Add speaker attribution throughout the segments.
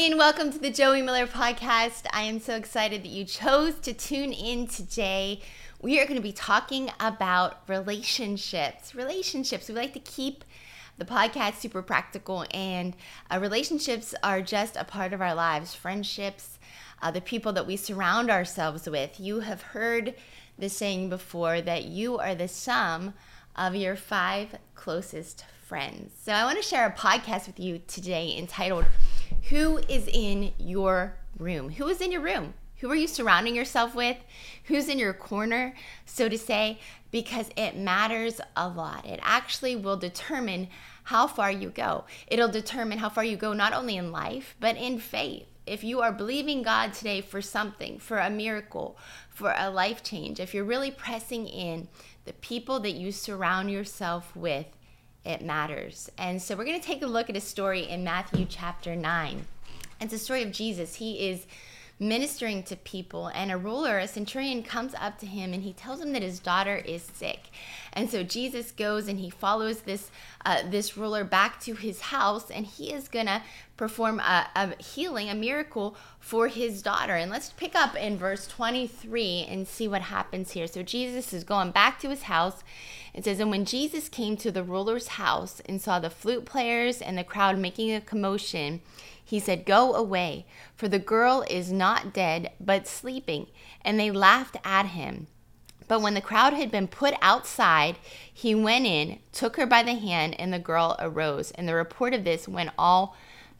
Speaker 1: Hey, and welcome to the Joie Miller podcast. I am so excited that you chose to tune in today. We are going to be talking about relationships. Relationships. We like to keep the podcast super practical, and uh, relationships are just a part of our lives. Friendships, uh, the people that we surround ourselves with. You have heard the saying before that you are the sum of your five closest friends. So I want to share a podcast with you today entitled who is in your room? Who is in your room? Who are you surrounding yourself with? Who's in your corner, so to say? Because it matters a lot. It actually will determine how far you go. It'll determine how far you go, not only in life, but in faith. If you are believing God today for something, for a miracle, for a life change, if you're really pressing in, the people that you surround yourself with it matters. And so we're going to take a look at a story in Matthew chapter 9. It's a story of Jesus. He is ministering to people and a ruler a centurion comes up to him and he tells him that his daughter is sick and so jesus goes and he follows this uh, this ruler back to his house and he is gonna perform a, a healing a miracle for his daughter and let's pick up in verse 23 and see what happens here so jesus is going back to his house it says, And when Jesus came to the ruler's house and saw the flute players and the crowd making a commotion, he said, Go away, for the girl is not dead, but sleeping. And they laughed at him. But when the crowd had been put outside, he went in, took her by the hand, and the girl arose. And the report of this went all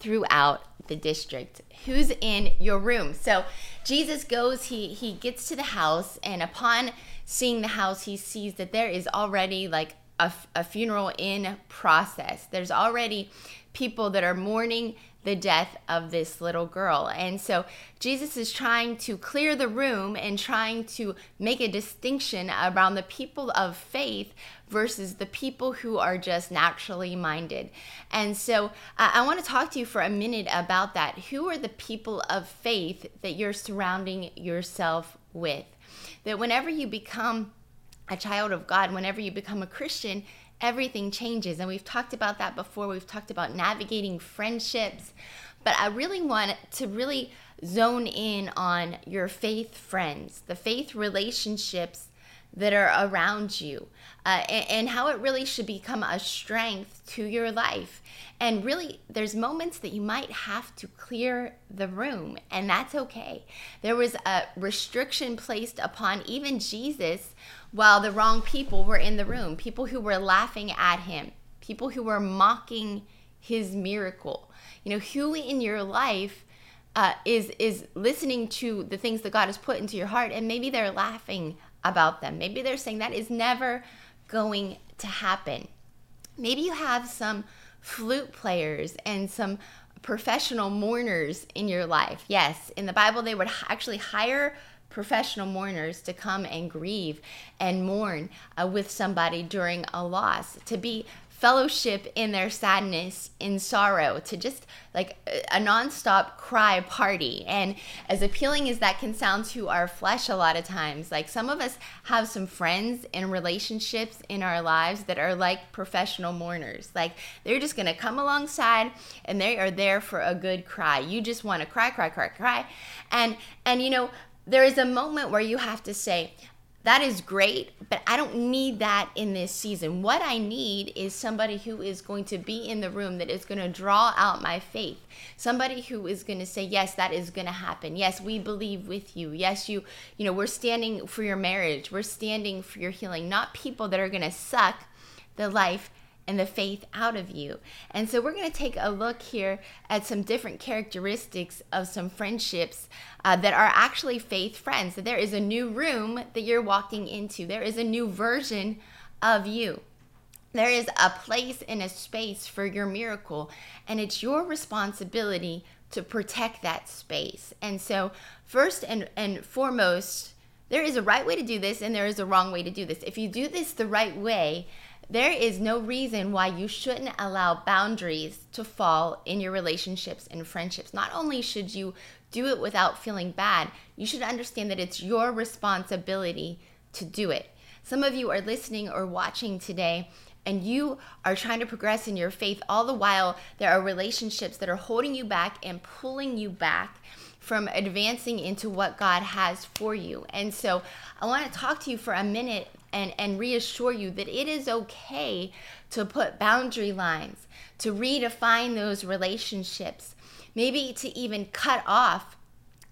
Speaker 1: throughout the district. Who's in your room? So Jesus goes, he he gets to the house, and upon seeing the house, he sees that there is already like a, a funeral in process. There's already people that are mourning the death of this little girl. And so Jesus is trying to clear the room and trying to make a distinction around the people of faith versus the people who are just naturally minded. And so I want to talk to you for a minute about that. Who are the people of faith that you're surrounding yourself with? that whenever you become a child of God, whenever you become a Christian, everything changes. And we've talked about that before. We've talked about navigating friendships. But I really want to really zone in on your faith friends, the faith relationships that are around you, uh, and, and, how it really should become a strength to your life. And really, there's moments that you might have to clear the room, and that's okay. There was a restriction placed upon even Jesus while the wrong people were in the room people who were laughing at him, people who were mocking his miracle. You know, who in your life uh, is is listening to the things that God has put into your heart, and maybe they're laughing about them. Maybe they're saying that is never going to happen. Maybe you have some flute players and some professional mourners in your life. Yes, in the Bible, they would actually hire professional mourners to come and grieve and mourn uh, with somebody during a loss, to be fellowship in their sadness, in sorrow, to just like a nonstop cry party. And as appealing as that can sound to our flesh a lot of times, like some of us have some friends and relationships in our lives that are like professional mourners. Like they're just to come alongside and they are there for a good cry. You just want to cry, cry, cry, cry. And and you know, there is a moment where you have to say, that is great, but I don't need that in this season. What I need is somebody who is going to be in the room that is going to draw out my faith. Somebody who is going to say, "Yes, that is going to happen. Yes, we believe with you. Yes, you, you know, we're standing for your marriage. We're standing for your healing." Not people that are going to suck the life and the faith out of you. And so we're going to take a look here at some different characteristics of some friendships uh, that are actually faith friends. That there is a new room that you're walking into, there is a new version of you. There is a place and a space for your miracle, and it's your responsibility to protect that space. And so, first and, and foremost, there is a right way to do this, and there is a wrong way to do this. If you do this the right way, there is no reason why you shouldn't allow boundaries to fall in your relationships and friendships. Not only should you do it without feeling bad, you should understand that it's your responsibility to do it. Some of you are listening or watching today and you are trying to progress in your faith, all the while there are relationships that are holding you back and pulling you back from advancing into what God has for you. And so I want to talk to you for a minute and, and reassure you that it is okay to put boundary lines, to redefine those relationships, maybe to even cut off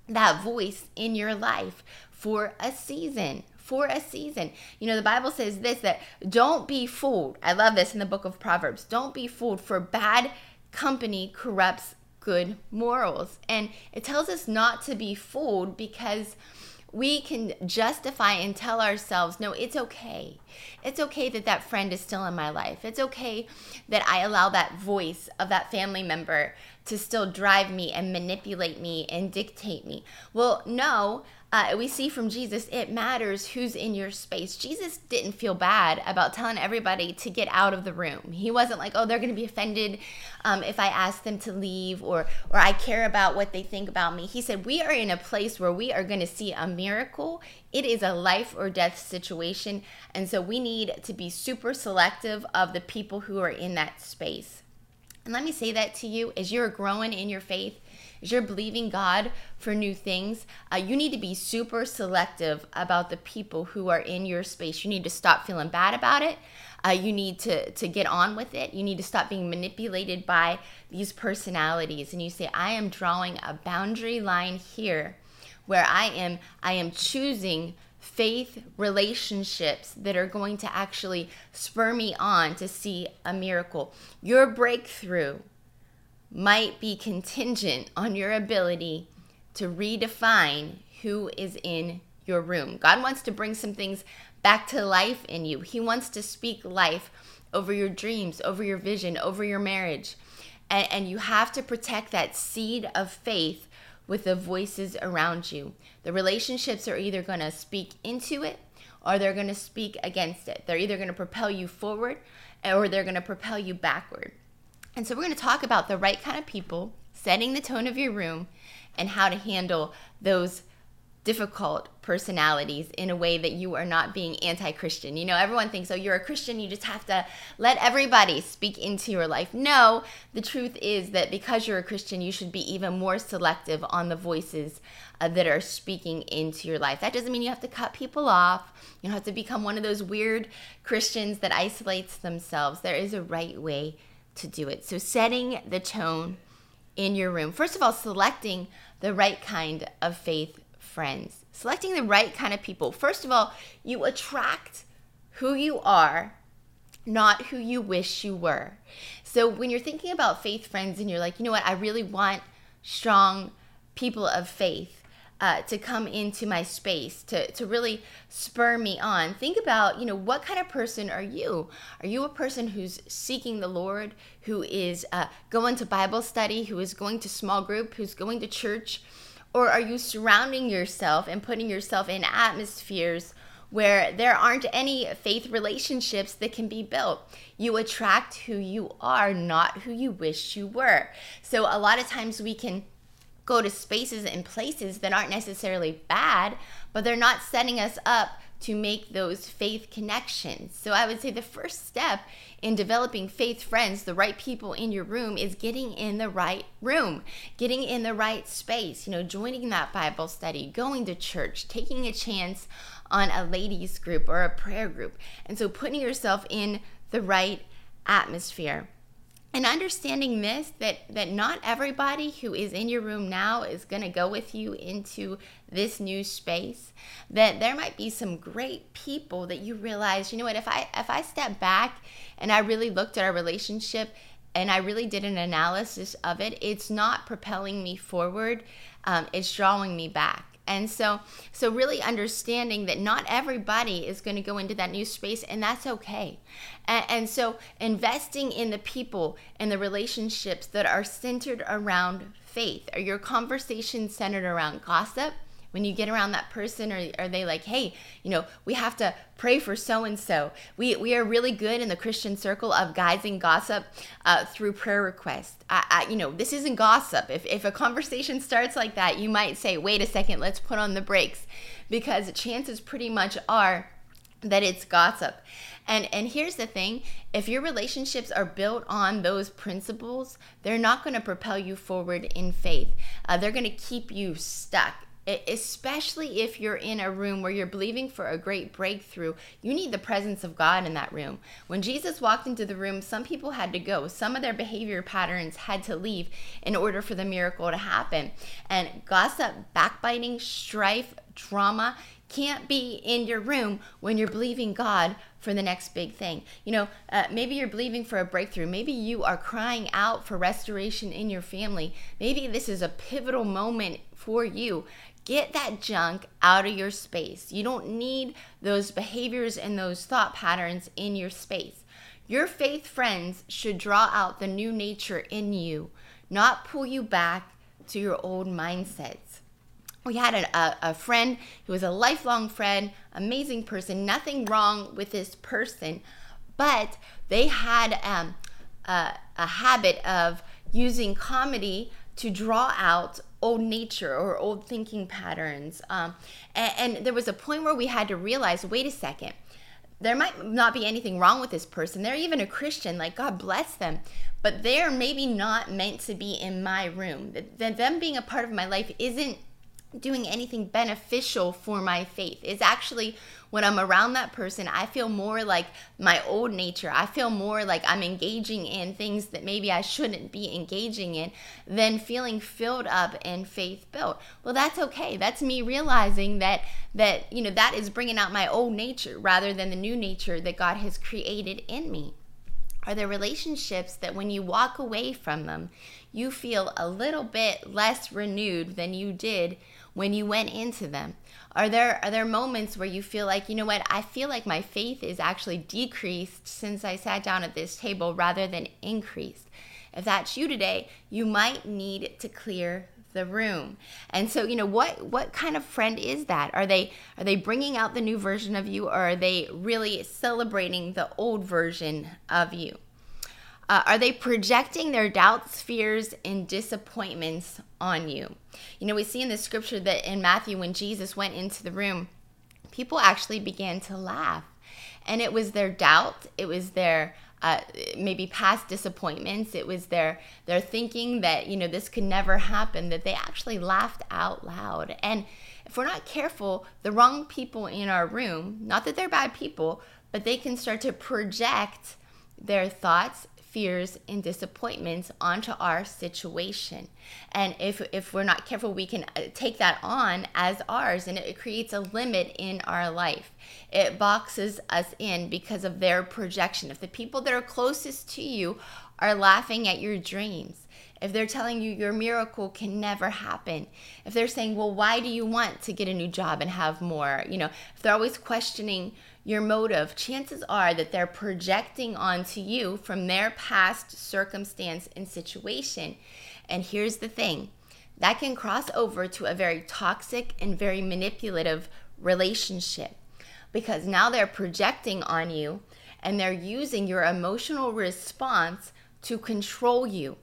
Speaker 1: that voice in your life for a season for a season. You know, the Bible says this that don't be fooled. I love this in the book of Proverbs. Don't be fooled, for bad company corrupts good morals. And it tells us not to be fooled because we can justify and tell ourselves, no, it's okay. It's okay that that friend is still in my life. It's okay that I allow that voice of that family member to still drive me and manipulate me and dictate me. Well, no, uh, we see from Jesus, it matters who's in your space. Jesus didn't feel bad about telling everybody to get out of the room. He wasn't like, oh, they're going to be offended um, if I ask them to leave or, or I care about what they think about me. He said, we are in a place where we are going to see a miracle. It is a life or death situation. And so we need to be super selective of the people who are in that space. And let me say that to you as you're growing in your faith, as you're believing God for new things, uh, you need to be super selective about the people who are in your space. You need to stop feeling bad about it. Uh, you need to to get on with it. You need to stop being manipulated by these personalities. And you say, I am drawing a boundary line here, where I am I am choosing faith relationships that are going to actually spur me on to see a miracle. Your breakthrough might be contingent on your ability to redefine who is in your room. God wants to bring some things back to life in you. He wants to speak life over your dreams, over your vision, over your marriage. And, and you have to protect that seed of faith with the voices around you. The relationships are either going to speak into it or they're going to speak against it. They're either going to propel you forward or they're going to propel you backward. And so we're going to talk about the right kind of people, setting the tone of your room, and how to handle those difficult personalities in a way that you are not being anti Christian. You know, everyone thinks, oh, you're a Christian, you just have to let everybody speak into your life. No, the truth is that because you're a Christian, you should be even more selective on the voices uh, that are speaking into your life. That doesn't mean you have to cut people off, you don't have to become one of those weird Christians that isolates themselves. There is a right way to do it. So, setting the tone in your room. First of all, selecting the right kind of faith friends, selecting the right kind of people. First of all, you attract who you are, not who you wish you were. So when you're thinking about faith friends and you're like, you know what, I really want strong people of faith. Uh, to come into my space to, to really spur me on think about you know what kind of person are you are you a person who's seeking the lord who is uh, going to bible study who is going to small group who's going to church or are you surrounding yourself and putting yourself in atmospheres where there aren't any faith relationships that can be built? You attract who you are, not who you wish you were. So, a lot of times we can go to spaces and places that aren't necessarily bad, but they're not setting us up to make those faith connections. So I would say the first step in developing faith friends, the right people in your room, is getting in the right room, getting in the right space, you know, joining that Bible study, going to church, taking a chance on a ladies group or a prayer group. And so putting yourself in the right atmosphere and understanding this that that not everybody who is in your room now is going to go with you into this new space. That there might be some great people that you realize you know what if i if i step back and i really looked at our relationship and i really did an analysis of it it's not propelling me forward um, it's drawing me back and so so really understanding that not everybody is going to go into that new space and that's okay. And, and so investing in the people and the relationships that are centered around faith are your conversations centered around gossip when you get around that person or are they like hey you know we have to pray for so and so we we are really good in the christian circle of guiding gossip uh, through prayer requests. I, I, you know this isn't gossip. If, if a conversation starts like that you might say wait a second let's put on the brakes. Because chances pretty much are that it's gossip. And and here's the thing, if your relationships are built on those principles, they're not going to propel you forward in faith. Uh, they're going to keep you stuck especially if you're in a room where you're believing for a great breakthrough, you need the presence of God in that room. When Jesus walked into the room, some people had to go. Some of their behavior patterns had to leave in order for the miracle to happen. And gossip, backbiting, strife, drama can't be in your room when you're believing God for the next big thing. You know, uh, maybe you're believing for a breakthrough. Maybe you are crying out for restoration in your family. Maybe this is a pivotal moment for you. Get that junk out of your space. You don't need those behaviors and those thought patterns in your space. Your faith friends should draw out the new nature in you, not pull you back to your old mindsets. We had a, a, friend who was a lifelong friend, amazing person, nothing wrong with this person, but they had um, a, a habit of using comedy to draw out old nature or old thinking patterns. Um, and, and there was a point where we had to realize wait a second, there might not be anything wrong with this person. They're even a Christian, like God bless them, but they're maybe not meant to be in my room. That them being a part of my life isn't doing anything beneficial for my faith. It's actually when I'm around that person, I feel more like my old nature. I feel more like I'm engaging in things that maybe I shouldn't be engaging in than feeling filled up and faith built. Well, that's okay. That's me realizing that that you know that is bringing out my old nature rather than the new nature that God has created in me. Are there relationships that when you walk away from them, you feel a little bit less renewed than you did when you went into them? Are there are there moments where you feel like, you know what, I feel like my faith is actually decreased since I sat down at this table rather than increased? If that's you today, you might need to clear the room. And so, you know, what what kind of friend is that? Are they are they bringing out the new version of you or are they really celebrating the old version of you? Uh, are they projecting their doubts, fears, and disappointments on you? You know, we see in the scripture that in Matthew, when Jesus went into the room, people actually began to laugh. And it was their doubt, it was their uh, maybe past disappointments, it was their their thinking that you know this could never happen. That they actually laughed out loud. And if we're not careful, the wrong people in our room, not that they're bad people, but they can start to project their thoughts fears and disappointments onto our situation. And if if we're not careful we can uh, take that on as ours and it creates a limit in our life. It boxes us in because of their projection. If the people that are closest to you are laughing at your dreams if they're telling you your miracle can never happen, if they're saying, well, why do you want to get a new job and have more? You know, if they're always questioning your motive, chances are that they're projecting onto you from their past circumstance and situation. And here's the thing that can cross over to a very toxic and very manipulative relationship because now they're projecting on you and they're using your emotional response to control you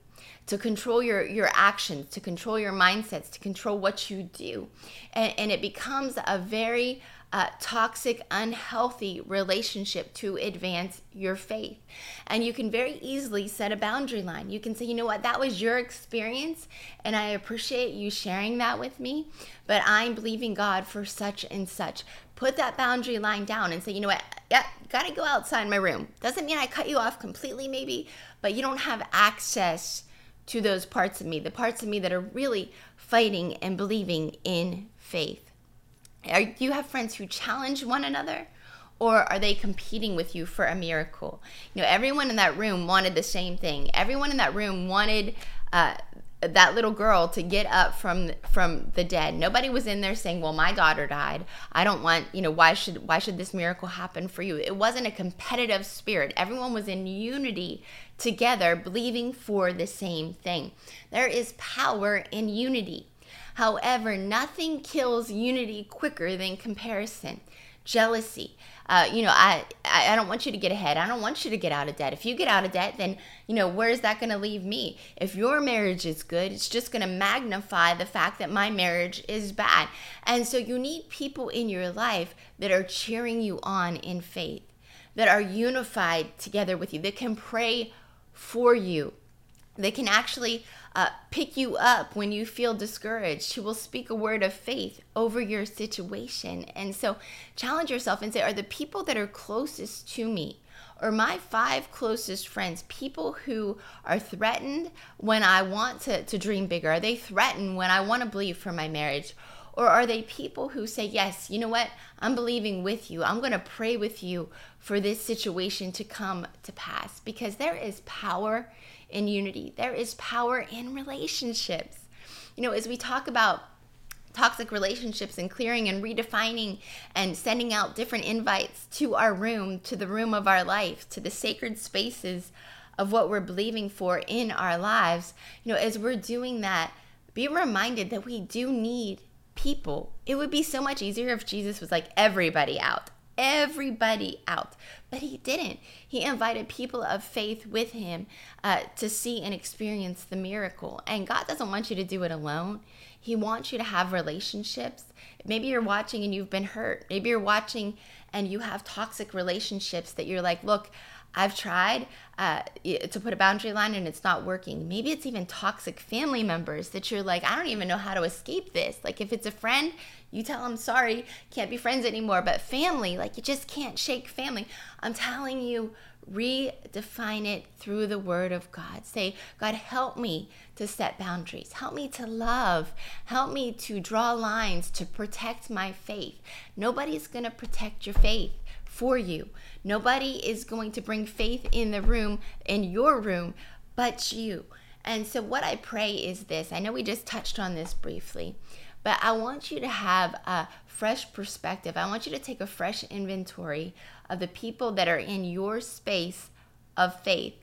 Speaker 1: to control your your actions to control your mindsets to control what you do and, and it becomes a very uh, toxic, unhealthy relationship to advance your faith. And you can very easily set a boundary line. You can say, you know what, that was your experience, and I appreciate you sharing that with me, but I'm believing God for such and such. Put that boundary line down and say, you know what, yeah, gotta go outside my room. Doesn't mean I cut you off completely, maybe, but you don't have access to those parts of me, the parts of me that are really fighting and believing in faith. Are, do you have friends who challenge one another? Or are they competing with you for a miracle? You know, everyone in that room wanted the same thing. Everyone in that room wanted uh, that little girl to get up from from the dead. Nobody was in there saying, "Well, my daughter died. I don't want, you know, why should why should this miracle happen for you?" It wasn't a competitive spirit. Everyone was in unity together, believing for the same thing. There is power in unity. However, nothing kills unity quicker than comparison, jealousy, uh, you know, I, I don't want you to get ahead. I don't want you to get out of debt. If you get out of debt, then, you know, where is that going to leave me? If your marriage is good, it's just going to magnify the fact that my marriage is bad. And so you need people in your life that are cheering you on in faith, that are unified together with you, that can pray for you, that can actually uh, pick you up when you feel discouraged, who will speak a word of faith over your situation. And so challenge yourself and say, are the people that are closest to me, or my five closest friends, people who are threatened when I want to, to dream bigger? Are they threatened when I want to believe for my marriage? Or are they people who say, Yes, you know what? I'm believing with you. I'm going to pray with you for this situation to come to pass? Because there is power in unity. There is power in relationships. You know, as we talk about toxic relationships and clearing and redefining and sending out different invites to our room, to the room of our life, to the sacred spaces of what we're believing for in our lives, you know, as we're doing that, be reminded that we do need people. It would be so much easier if Jesus was like everybody out everybody out. But he didn't. He invited people of faith with him uh, to see and experience the miracle. And God doesn't want you to do it alone. He wants you to have relationships. Maybe you're watching and you've been hurt. Maybe you're watching and you have toxic relationships that you're like, look, I've tried uh, to put a boundary line and it's not working. Maybe it's even toxic family members that you're like, I don't even know how to escape this. Like, if it's a friend, you tell them, sorry, can't be friends anymore. But family, like, you just can't shake family. I'm telling you, redefine it through the word of God. Say, God, help me to set boundaries. Help me to love. Help me to draw lines to protect my faith. Nobody's going to protect your faith for you. Nobody is going to bring faith in the room, in your room, but you. And so, what I pray is this I know we just touched on this briefly, but I want you to have a fresh perspective. I want you to take a fresh inventory of the people that are in your space of faith,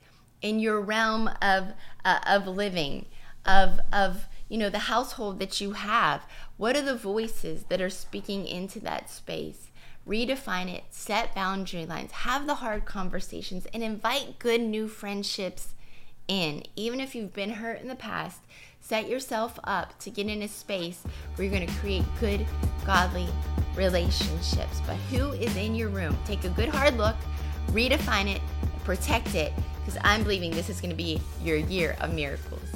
Speaker 1: in your realm of, uh, of living, of, of you know, the household that you have. What are the voices that are speaking into that space? Redefine it, set boundary lines, have the hard conversations, and invite good new friendships in. Even if you've been hurt in the past, set yourself up to get in a space where you're going to create good, godly relationships. But who is in your room? Take a good hard look, redefine it, protect it, because I'm believing this is going to be your year of miracles.